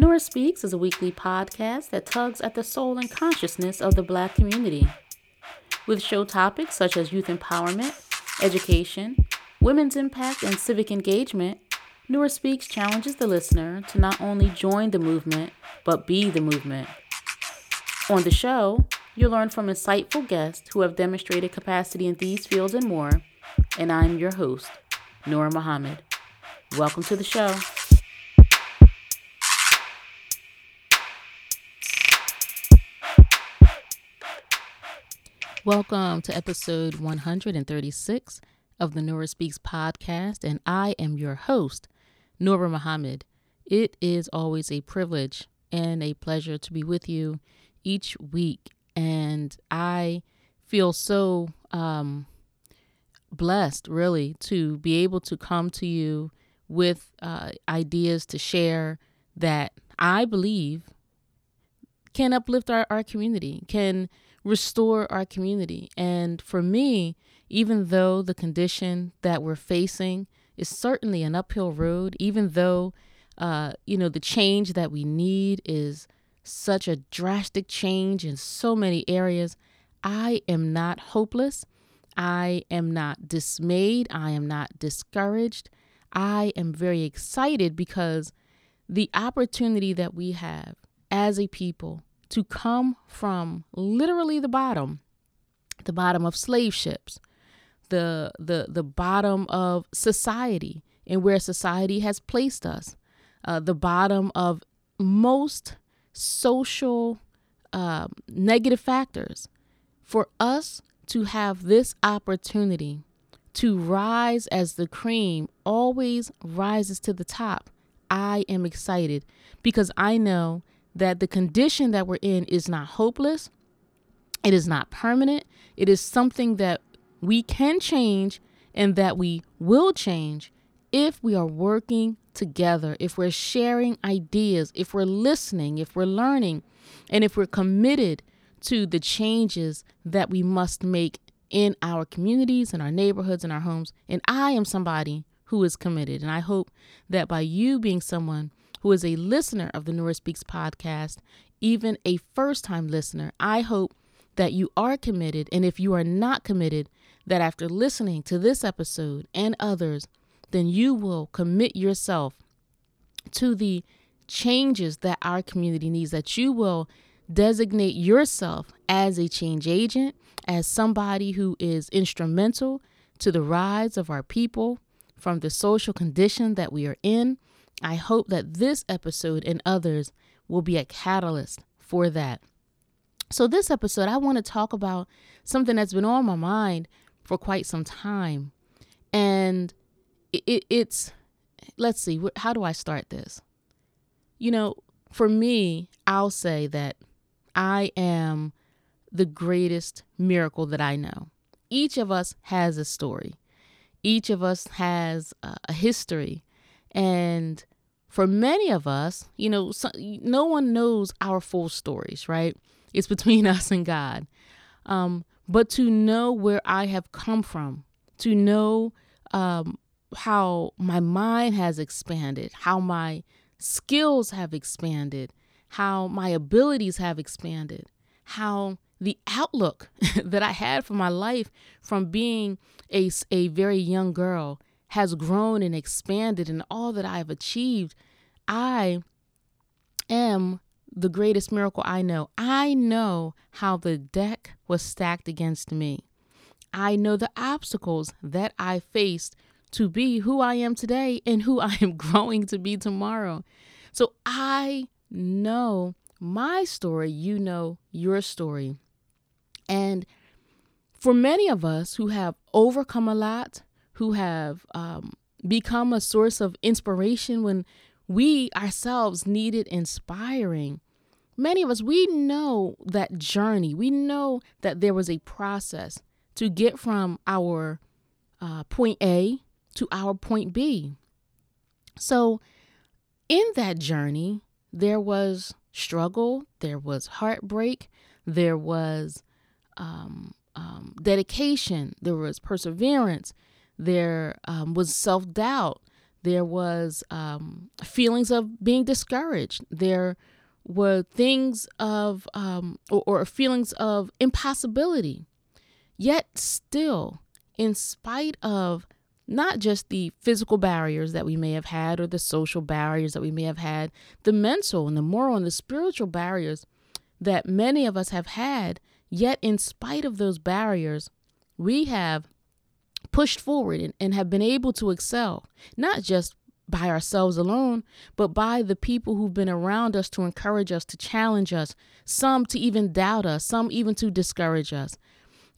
Nora Speaks is a weekly podcast that tugs at the soul and consciousness of the Black community. With show topics such as youth empowerment, education, women's impact, and civic engagement, Nora Speaks challenges the listener to not only join the movement, but be the movement. On the show, you'll learn from insightful guests who have demonstrated capacity in these fields and more, and I'm your host, Nora Muhammad. Welcome to the show. Welcome to episode 136 of the Nora Speaks podcast, and I am your host, Nora Muhammad. It is always a privilege and a pleasure to be with you each week, and I feel so um, blessed, really, to be able to come to you with uh, ideas to share that I believe can uplift our, our community, can restore our community. And for me, even though the condition that we're facing is certainly an uphill road, even though, uh, you know, the change that we need is such a drastic change in so many areas, I am not hopeless. I am not dismayed. I am not discouraged. I am very excited because the opportunity that we have as a people to come from literally the bottom, the bottom of slave ships, the the the bottom of society and where society has placed us, uh, the bottom of most social uh, negative factors, for us to have this opportunity to rise as the cream always rises to the top. I am excited because I know that the condition that we're in is not hopeless, it is not permanent, it is something that we can change and that we will change if we are working together, if we're sharing ideas, if we're listening, if we're learning, and if we're committed to the changes that we must make in our communities, in our neighborhoods, in our homes. And I am somebody who is committed. And I hope that by you being someone who is a listener of the Nora Speaks podcast, even a first time listener, I hope that you are committed. And if you are not committed, that after listening to this episode and others, then you will commit yourself to the changes that our community needs, that you will designate yourself as a change agent, as somebody who is instrumental to the rise of our people from the social condition that we are in. I hope that this episode and others will be a catalyst for that. So, this episode, I want to talk about something that's been on my mind for quite some time. And it, it, it's, let's see, how do I start this? You know, for me, I'll say that I am the greatest miracle that I know. Each of us has a story, each of us has a history. And for many of us, you know, so, no one knows our full stories, right? It's between us and God. Um, but to know where I have come from, to know um, how my mind has expanded, how my skills have expanded, how my abilities have expanded, how the outlook that I had for my life from being a, a very young girl has grown and expanded, and all that I have achieved. I am the greatest miracle I know. I know how the deck was stacked against me. I know the obstacles that I faced to be who I am today and who I am growing to be tomorrow. So I know my story, you know your story. And for many of us who have overcome a lot, who have um, become a source of inspiration when we ourselves needed inspiring, many of us, we know that journey. We know that there was a process to get from our uh, point A to our point B. So, in that journey, there was struggle, there was heartbreak, there was um, um, dedication, there was perseverance, there um, was self doubt, There was um, feelings of being discouraged. There were things of um, or, or feelings of impossibility. Yet still, in spite of not just the physical barriers that we may have had or the social barriers that we may have had, the mental and the moral and the spiritual barriers that many of us have had, yet in spite of those barriers, we have pushed forward and, and have been able to excel, not just by ourselves alone, but by the people who've been around us to encourage us, to challenge us, some to even doubt us, some even to discourage us.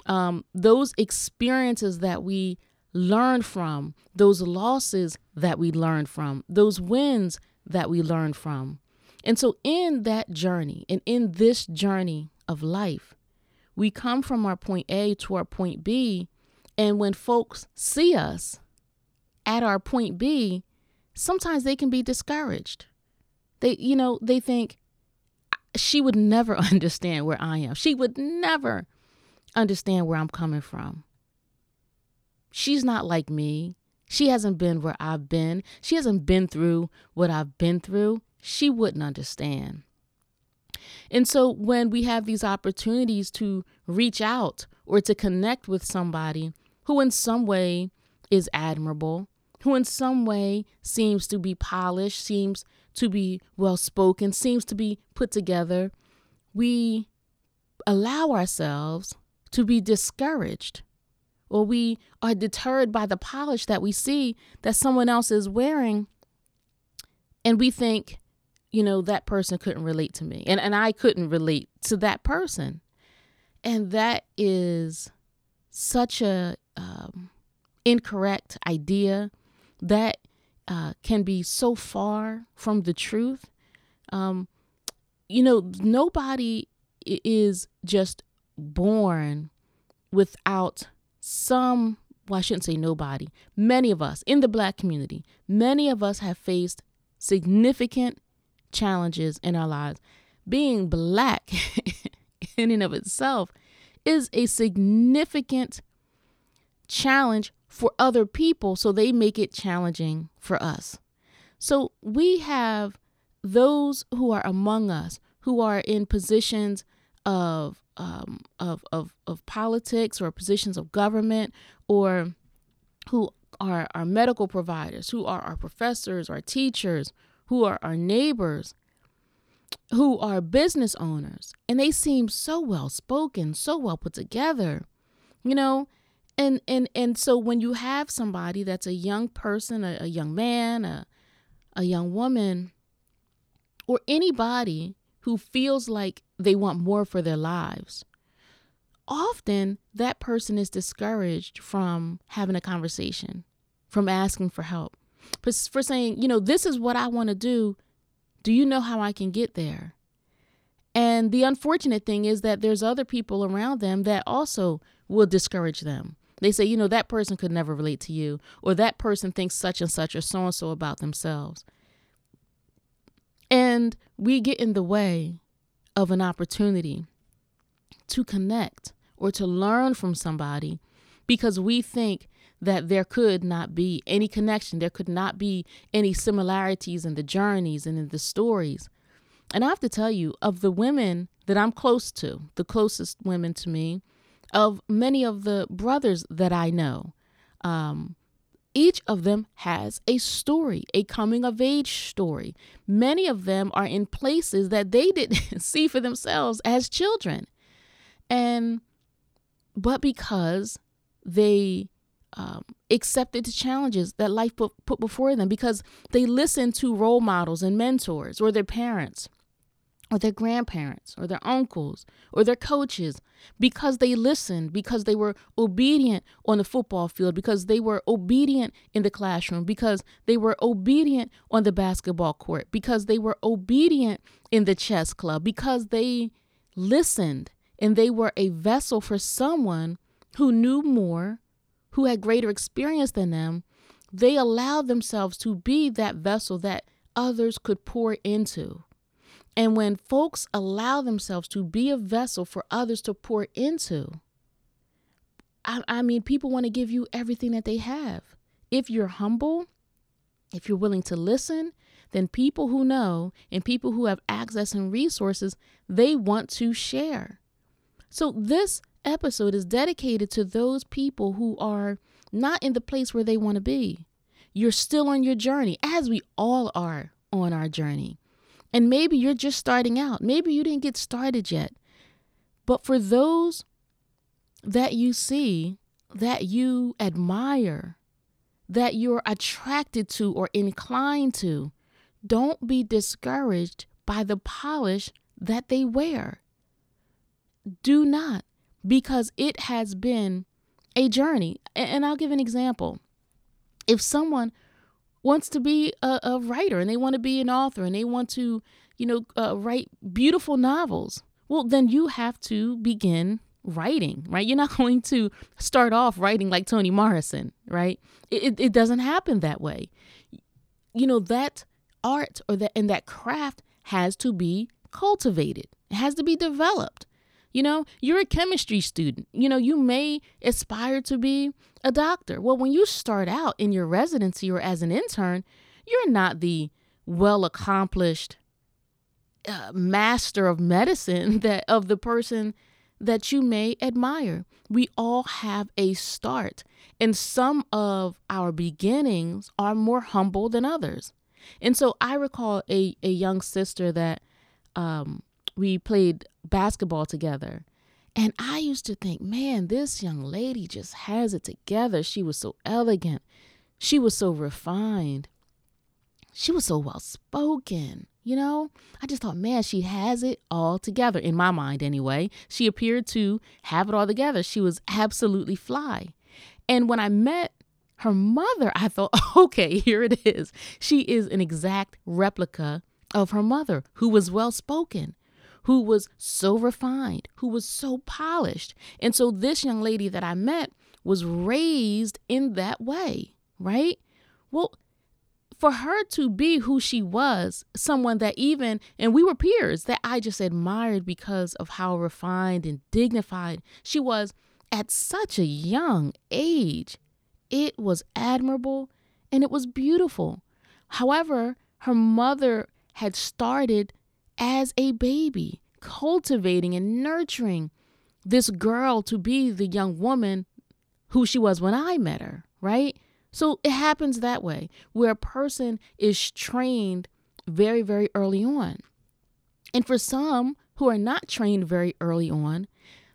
Um, those experiences that we learn from, those losses that we learn from, those wins that we learn from. And so, in that journey and in this journey of life, we come from our point A to our point B. And when folks see us at our point B, sometimes they can be discouraged. They, you know, they think she would never understand where I am. She would never understand where I'm coming from. She's not like me. She hasn't been where I've been. She hasn't been through what I've been through. She wouldn't understand. And so when we have these opportunities to reach out or to connect with somebody who, in some way, is admirable, who, in some way, seems to be polished, seems to be well spoken, seems to be put together, we allow ourselves to be discouraged or we are deterred by the polish that we see that someone else is wearing and we think you know that person couldn't relate to me and and I couldn't relate to that person. And that is such a um, incorrect idea that uh, can be so far from the truth um, you know nobody is just born without some, well, I shouldn't say nobody, many of us in the black community, many of us have faced significant challenges in our lives. Being black in and of itself is a significant challenge for other people, so they make it challenging for us. So we have those who are among us who are in positions of um, of, of, of politics or positions of government or who are our medical providers, who are our professors, our teachers, who are our neighbors, who are business owners. And they seem so well spoken, so well put together, you know? And, and, and so when you have somebody that's a young person, a, a young man, a, a young woman, or anybody who feels like they want more for their lives, often that person is discouraged from having a conversation, from asking for help, for saying, you know, this is what I want to do. Do you know how I can get there? And the unfortunate thing is that there's other people around them that also will discourage them. They say, you know, that person could never relate to you, or that person thinks such and such or so and so about themselves. And we get in the way of an opportunity to connect or to learn from somebody because we think that there could not be any connection, there could not be any similarities in the journeys and in the stories. And I have to tell you, of the women that I'm close to, the closest women to me, of many of the brothers that I know, um, each of them has a story, a coming of age story. Many of them are in places that they didn't see for themselves as children. And, but because they um, accepted the challenges that life put, put before them, because they listened to role models and mentors or their parents or their grandparents or their uncles or their coaches because they listened, because they were obedient on the football field, because they were obedient in the classroom, because they were obedient on the basketball court, because they were obedient in the chess club, because they listened and they were a vessel for someone who knew more, who had greater experience than them. They allowed themselves to be that vessel that others could pour into. And when folks allow themselves to be a vessel for others to pour into, I, I mean, people want to give you everything that they have. If you're humble, If you're willing to listen, then people who know and people who have access and resources, they want to share. So this episode is dedicated to those people who are not in the place where they want to be. You're still on your journey, as we all are on our journey. And maybe you're just starting out. Maybe you didn't get started yet. But for those that you see, that you admire, that you're attracted to or inclined to, don't be discouraged by the polish that they wear. Do not, because it has been a journey. And I'll give an example. If someone wants to be a, a writer and they want to be an author and they want to, you know, uh, write beautiful novels, well, then you have to begin writing, right? You're not going to start off writing like Toni Morrison, right? It, it doesn't happen that way. You know, that art or that and that craft has to be cultivated. It has to be developed. You know, you're a chemistry student. You know, you may aspire to be a doctor. Well, when you start out in your residency or as an intern, you're not the well accomplished uh, master of medicine that of the person that you may admire. We all have a start, and some of our beginnings are more humble than others. And so I recall a, a young sister that um, we played basketball together. And I used to think, man, this young lady just has it together. She was so elegant. She was so refined. She was so well spoken. You know, I just thought, man, she has it all together in my mind anyway. She appeared to have it all together. She was absolutely fly. And when I met her mother, I thought, okay, here it is. She is an exact replica of her mother, who was well spoken, who was so refined, who was so polished. And so this young lady that I met was raised in that way, right? Well, for her to be who she was, someone that even, and we were peers, that I just admired because of how refined and dignified she was at such a young age, it was admirable and it was beautiful. However, her mother had started as a baby, cultivating and nurturing this girl to be the young woman who she was when I met her, right? So it happens that way, where a person is trained very, very early on. And for some who are not trained very early on,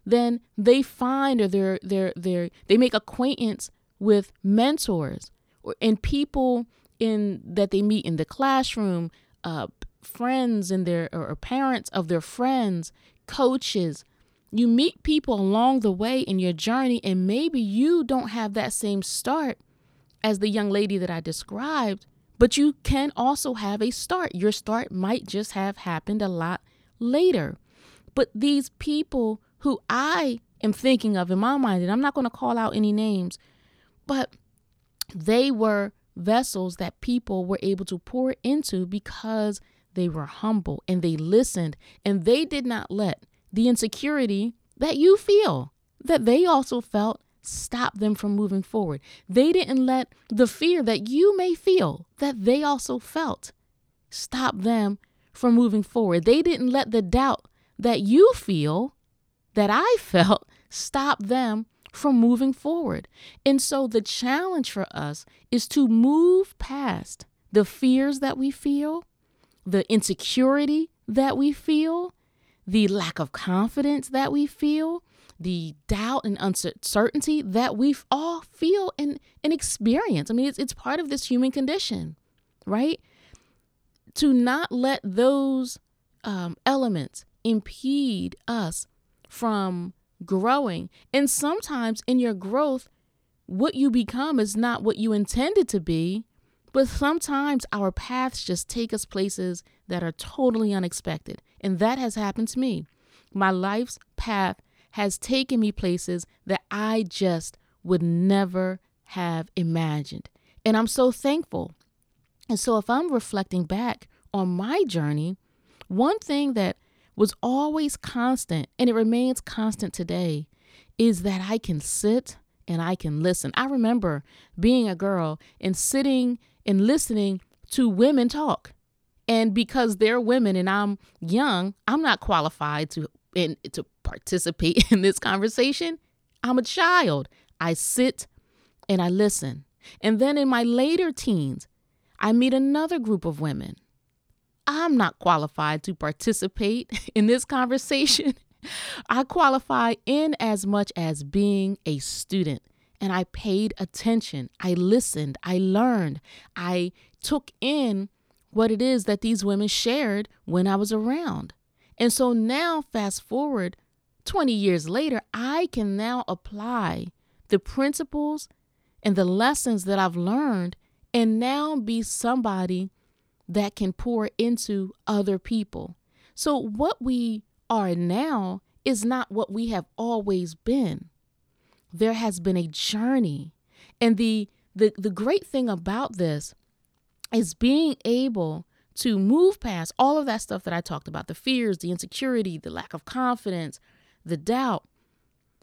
then they find or they're, they're, they're, they make acquaintance with mentors or and people in that they meet in the classroom, uh, friends and their or parents of their friends, coaches. You meet people along the way in your journey, and maybe you don't have that same start as the young lady that I described, but you can also have a start. Your start might just have happened a lot later. But these people who I am thinking of in my mind, and I'm not going to call out any names, but they were vessels that people were able to pour into because they were humble and they listened and they did not let the insecurity that you feel that they also felt stop them from moving forward. They didn't let the fear that you may feel that they also felt stop them from moving forward. They didn't let the doubt that you feel that I felt stop them from moving forward. And so the challenge for us is to move past the fears that we feel, the insecurity that we feel, the lack of confidence that we feel, the doubt and uncertainty that we all feel and, and experience. I mean, it's, it's part of this human condition, right? To not let those um, elements impede us from growing. And sometimes in your growth, what you become is not what you intended to be, but sometimes our paths just take us places that are totally unexpected. And that has happened to me. My life's path has taken me places that I just would never have imagined. And I'm so thankful. And so, if I'm reflecting back on my journey, one thing that was always constant, and it remains constant today, is that I can sit and I can listen. I remember being a girl and sitting and listening to women talk. And because they're women and I'm young, I'm not qualified to to participate in this conversation. I'm a child. I sit and I listen. And then in my later teens, I meet another group of women. I'm not qualified to participate in this conversation. I qualify in as much as being a student. And I paid attention. I listened. I learned. I took in what it is that these women shared when I was around. And so now, fast forward 20 years later, I can now apply the principles and the lessons that I've learned and now be somebody that can pour into other people. So, what we are now is not what we have always been. There has been a journey. And the, the, the great thing about this is being able to move past all of that stuff that I talked about the fears, the insecurity, the lack of confidence, the doubt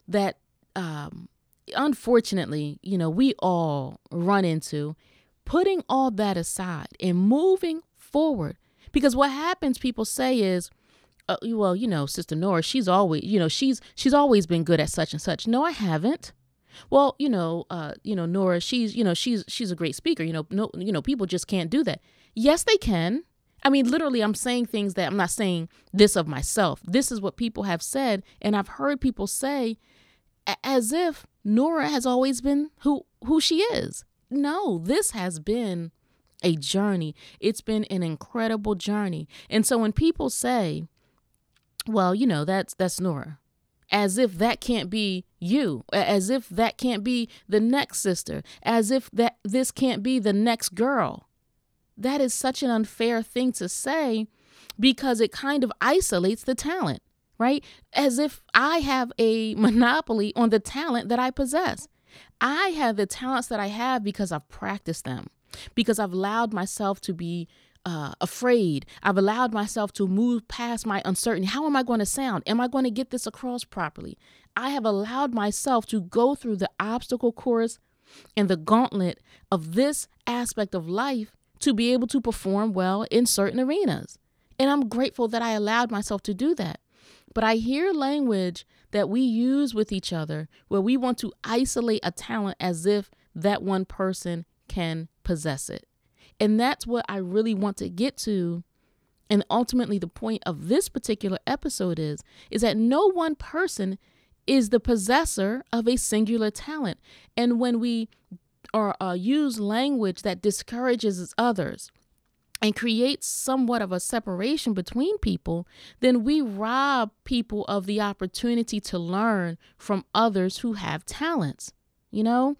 that um, unfortunately, you know, we all run into putting all that aside and moving forward. Because what happens, people say, is, uh, well, you know, Sister Nora, she's always, you know, she's she's always been good at such and such. No, I haven't. Well, you know, uh, you know, Nora, she's, you know, she's she's a great speaker. You know, no, you know, people just can't do that. Yes, they can. I mean, literally, I'm saying things that I'm not saying this of myself. This is what people have said, and I've heard people say as if Nora has always been who who she is. No, this has been a journey. It's been an incredible journey. And so when people say, well, you know, that's that's Nora, as if that can't be you, as if that can't be the next sister, as if that this can't be the next girl. That is such an unfair thing to say because it kind of isolates the talent, right? As if I have a monopoly on the talent that I possess. I have the talents that I have because I've practiced them, because I've allowed myself to be uh, afraid. I've allowed myself to move past my uncertainty. How am I going to sound? Am I going to get this across properly? I have allowed myself to go through the obstacle course and the gauntlet of this aspect of life to be able to perform well in certain arenas. And I'm grateful that I allowed myself to do that. But I hear language that we use with each other where we want to isolate a talent as if that one person can possess it. And that's what I really want to get to. And ultimately the point of this particular episode is is that no one person is the possessor of a singular talent. And when we or uh, use language that discourages others and creates somewhat of a separation between people, then we rob people of the opportunity to learn from others who have talents. You know,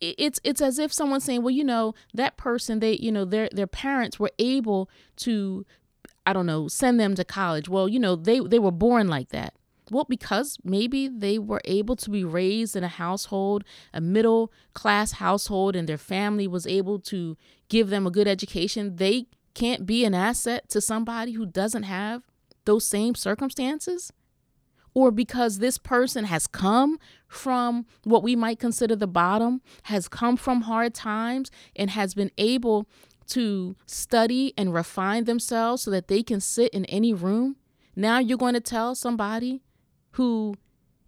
it's it's as if someone's saying, well, you know, that person, they, you know, their their parents were able to, I don't know, send them to college. Well, you know, they they were born like that. Well, because maybe they were able to be raised in a household, a middle class household, and their family was able to give them a good education. They can't be an asset to somebody who doesn't have those same circumstances. Or because this person has come from what we might consider the bottom, has come from hard times, and has been able to study and refine themselves so that they can sit in any room. Now you're going to tell somebody who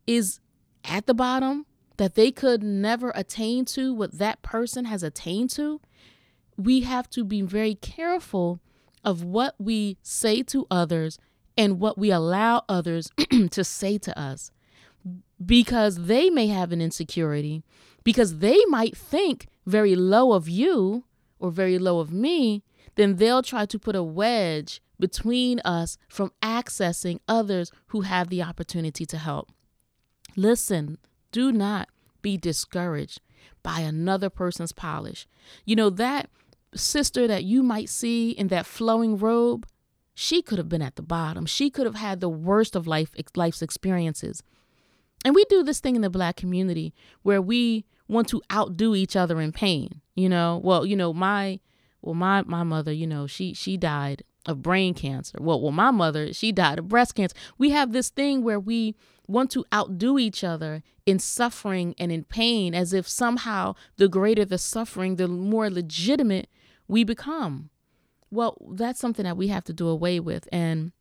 is at the bottom that they could never attain to what that person has attained to, we have to be very careful of what we say to others and what we allow others to say to us because they may have an insecurity, because they might think very low of you or very low of me, then they'll try to put a wedge between us from accessing others who have the opportunity to help. Listen, do not be discouraged by another person's polish. You know, that sister that you might see in that flowing robe, she could have been at the bottom. She could have had the worst of life life's experiences. And we do this thing in the black community where we want to outdo each other in pain. You know, well, you know, my well my my mother, you know, she she died of brain cancer. Well, well, my mother, she died of breast cancer. We have this thing where we want to outdo each other in suffering and in pain as if somehow the greater the suffering, the more legitimate we become. Well, that's something that we have to do away with. And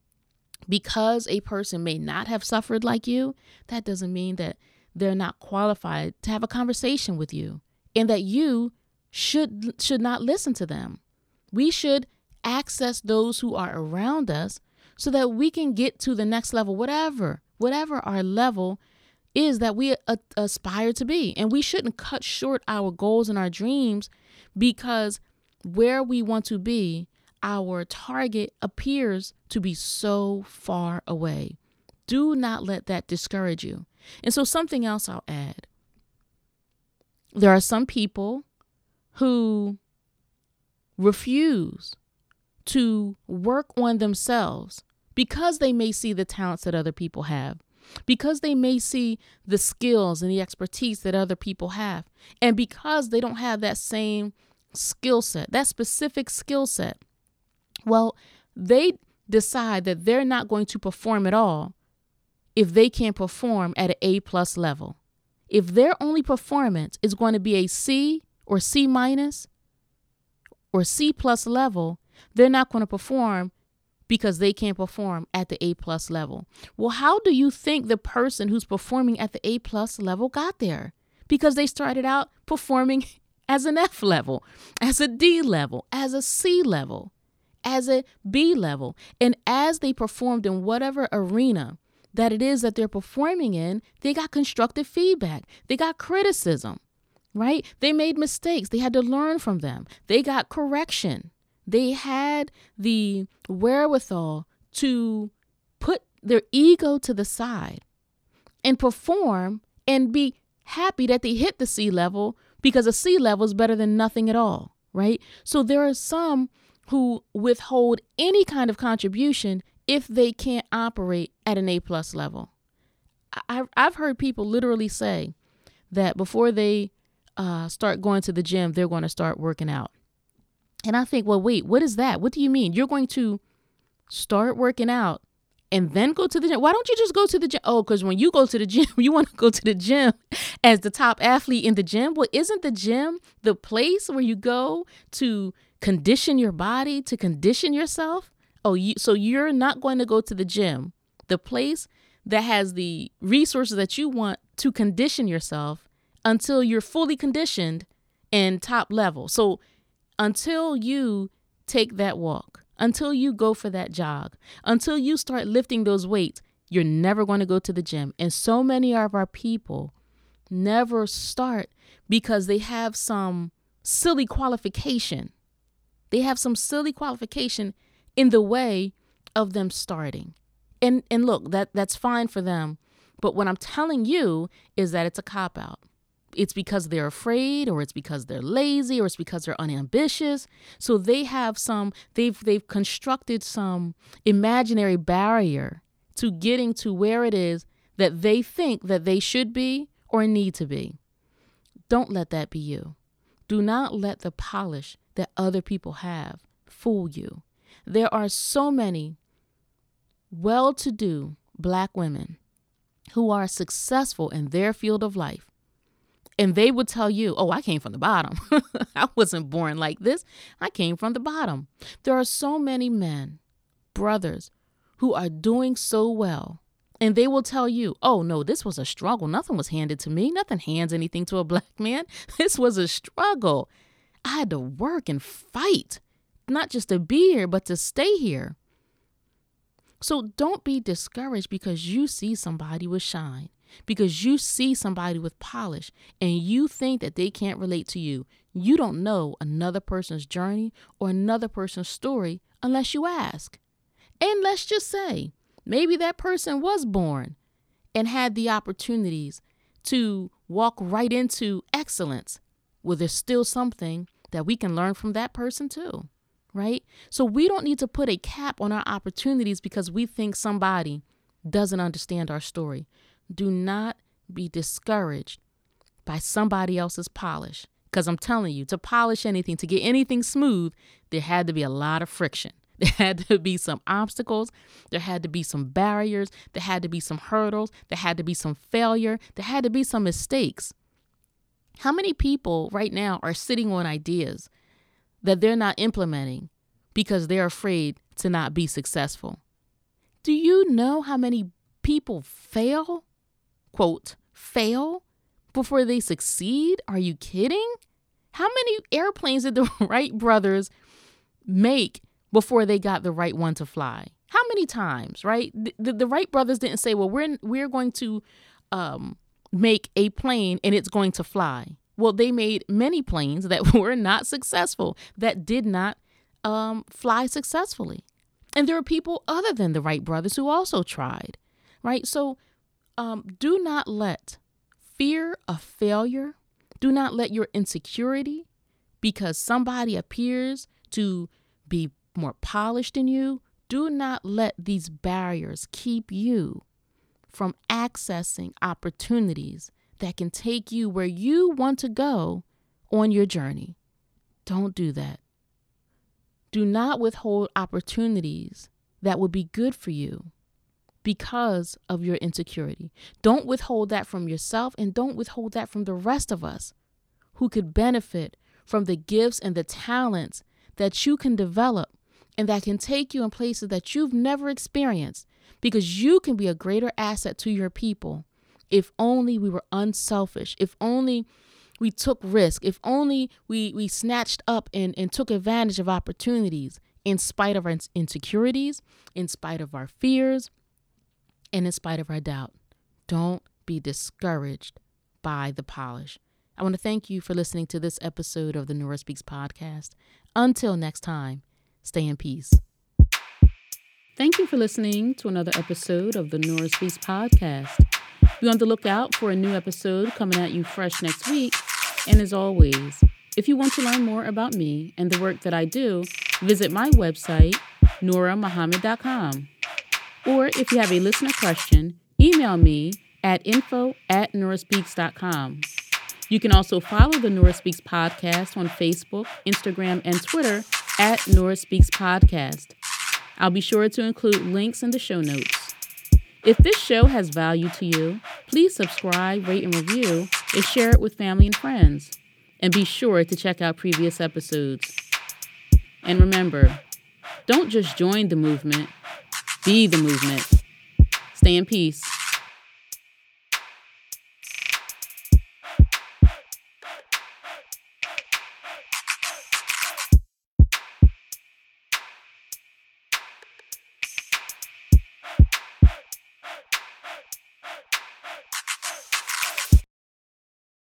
because a person may not have suffered like you, that doesn't mean that they're not qualified to have a conversation with you and that you should should not listen to them. We should access those who are around us so that we can get to the next level whatever whatever our level is that we a- aspire to be and we shouldn't cut short our goals and our dreams because where we want to be our target appears to be so far away. Do not let that discourage you. And so, something else I'll add there are some people who refuse to work on themselves because they may see the talents that other people have, because they may see the skills and the expertise that other people have, and because they don't have that same skill set, that specific skill set. Well, they decide that they're not going to perform at all if they can't perform at an A plus level. If their only performance is going to be a C or C minus or C plus level, they're not going to perform because they can't perform at the A plus level. Well, how do you think the person who's performing at the A plus level got there? Because they started out performing as an F level, as a D level, as a C level as a B level. And as they performed in whatever arena that it is that they're performing in, they got constructive feedback, they got criticism, right? They made mistakes, they had to learn from them, they got correction. They had the wherewithal to put their ego to the side and perform and be happy that they hit the C level because a C level is better than nothing at all, right? So there are some who withhold any kind of contribution if they can't operate at an A plus level. I, I've heard people literally say that before they uh, start going to the gym, they're going to start working out. And I think, well, wait, what is that? What do you mean? You're going to start working out and then go to the gym. Why don't you just go to the gym? Oh, because when you go to the gym, you want to go to the gym as the top athlete in the gym. Well, isn't the gym the place where you go to condition your body to condition yourself. Oh, you, so you're not going to go to the gym, the place that has the resources that you want to condition yourself until you're fully conditioned and top level. So until you take that walk, until you go for that jog, until you start lifting those weights, you're never going to go to the gym. And so many of our people never start because they have some silly qualification they have some silly qualification in the way of them starting. And and look, that that's fine for them. But what I'm telling you is that it's a cop out. It's because they're afraid or it's because they're lazy or it's because they're unambitious. So they have some they've they've constructed some imaginary barrier to getting to where it is that they think that they should be or need to be. Don't let that be you. Do not let the polish that other people have fool you. There are so many well to do black women who are successful in their field of life. And they would tell you, oh, I came from the bottom. I wasn't born like this. I came from the bottom. There are so many men, brothers, who are doing so well. And they will tell you, oh, no, this was a struggle. Nothing was handed to me. Nothing hands anything to a black man. This was a struggle. I had to work and fight, not just to be here, but to stay here. So don't be discouraged because you see somebody with shine, because you see somebody with polish, and you think that they can't relate to you. You don't know another person's journey or another person's story unless you ask. And let's just say, maybe that person was born and had the opportunities to walk right into excellence well, there's still something that we can learn from that person too, right? So we don't need to put a cap on our opportunities because we think somebody doesn't understand our story. Do not be discouraged by somebody else's polish. Because I'm telling you, to polish anything, to get anything smooth, there had to be a lot of friction. There had to be some obstacles. There had to be some barriers. There had to be some hurdles. There had to be some failure. There had to be some mistakes. How many people right now are sitting on ideas that they're not implementing because they're afraid to not be successful? Do you know how many people fail? Quote, fail before they succeed? Are you kidding? How many airplanes did the Wright brothers make before they got the right one to fly? How many times, right? The, the, the Wright brothers didn't say, well, we're, we're going to um, make a plane and it's going to fly. Well, they made many planes that were not successful, that did not um, fly successfully. And there are people other than the Wright brothers who also tried, right? So um, do not let fear of failure, do not let your insecurity, because somebody appears to be more polished than you, do not let these barriers keep you from accessing opportunities that can take you where you want to go on your journey. Don't do that. Do not withhold opportunities that would be good for you because of your insecurity. Don't withhold that from yourself and don't withhold that from the rest of us who could benefit from the gifts and the talents that you can develop and that can take you in places that you've never experienced because you can be a greater asset to your people if only we were unselfish, if only we took risk, if only we, we snatched up and, and took advantage of opportunities in spite of our insecurities, in spite of our fears, and in spite of our doubt. Don't be discouraged by the polish. I want to thank you for listening to this episode of the Nora Speaks podcast. Until next time, stay in peace. Thank you for listening to another episode of the Nora Speaks podcast. Be on the lookout for a new episode coming at you fresh next week. And as always, if you want to learn more about me and the work that I do, visit my website, norahmuhammad.com. Or if you have a listener question, email me at info at noraspeaks.com. You can also follow the Nora Speaks podcast on Facebook, Instagram, and Twitter at Nora Speaks Podcast. I'll be sure to include links in the show notes. If this show has value to you, please subscribe, rate, and review, and share it with family and friends. And be sure to check out previous episodes. And remember, don't just join the movement, be the movement. Stay in peace.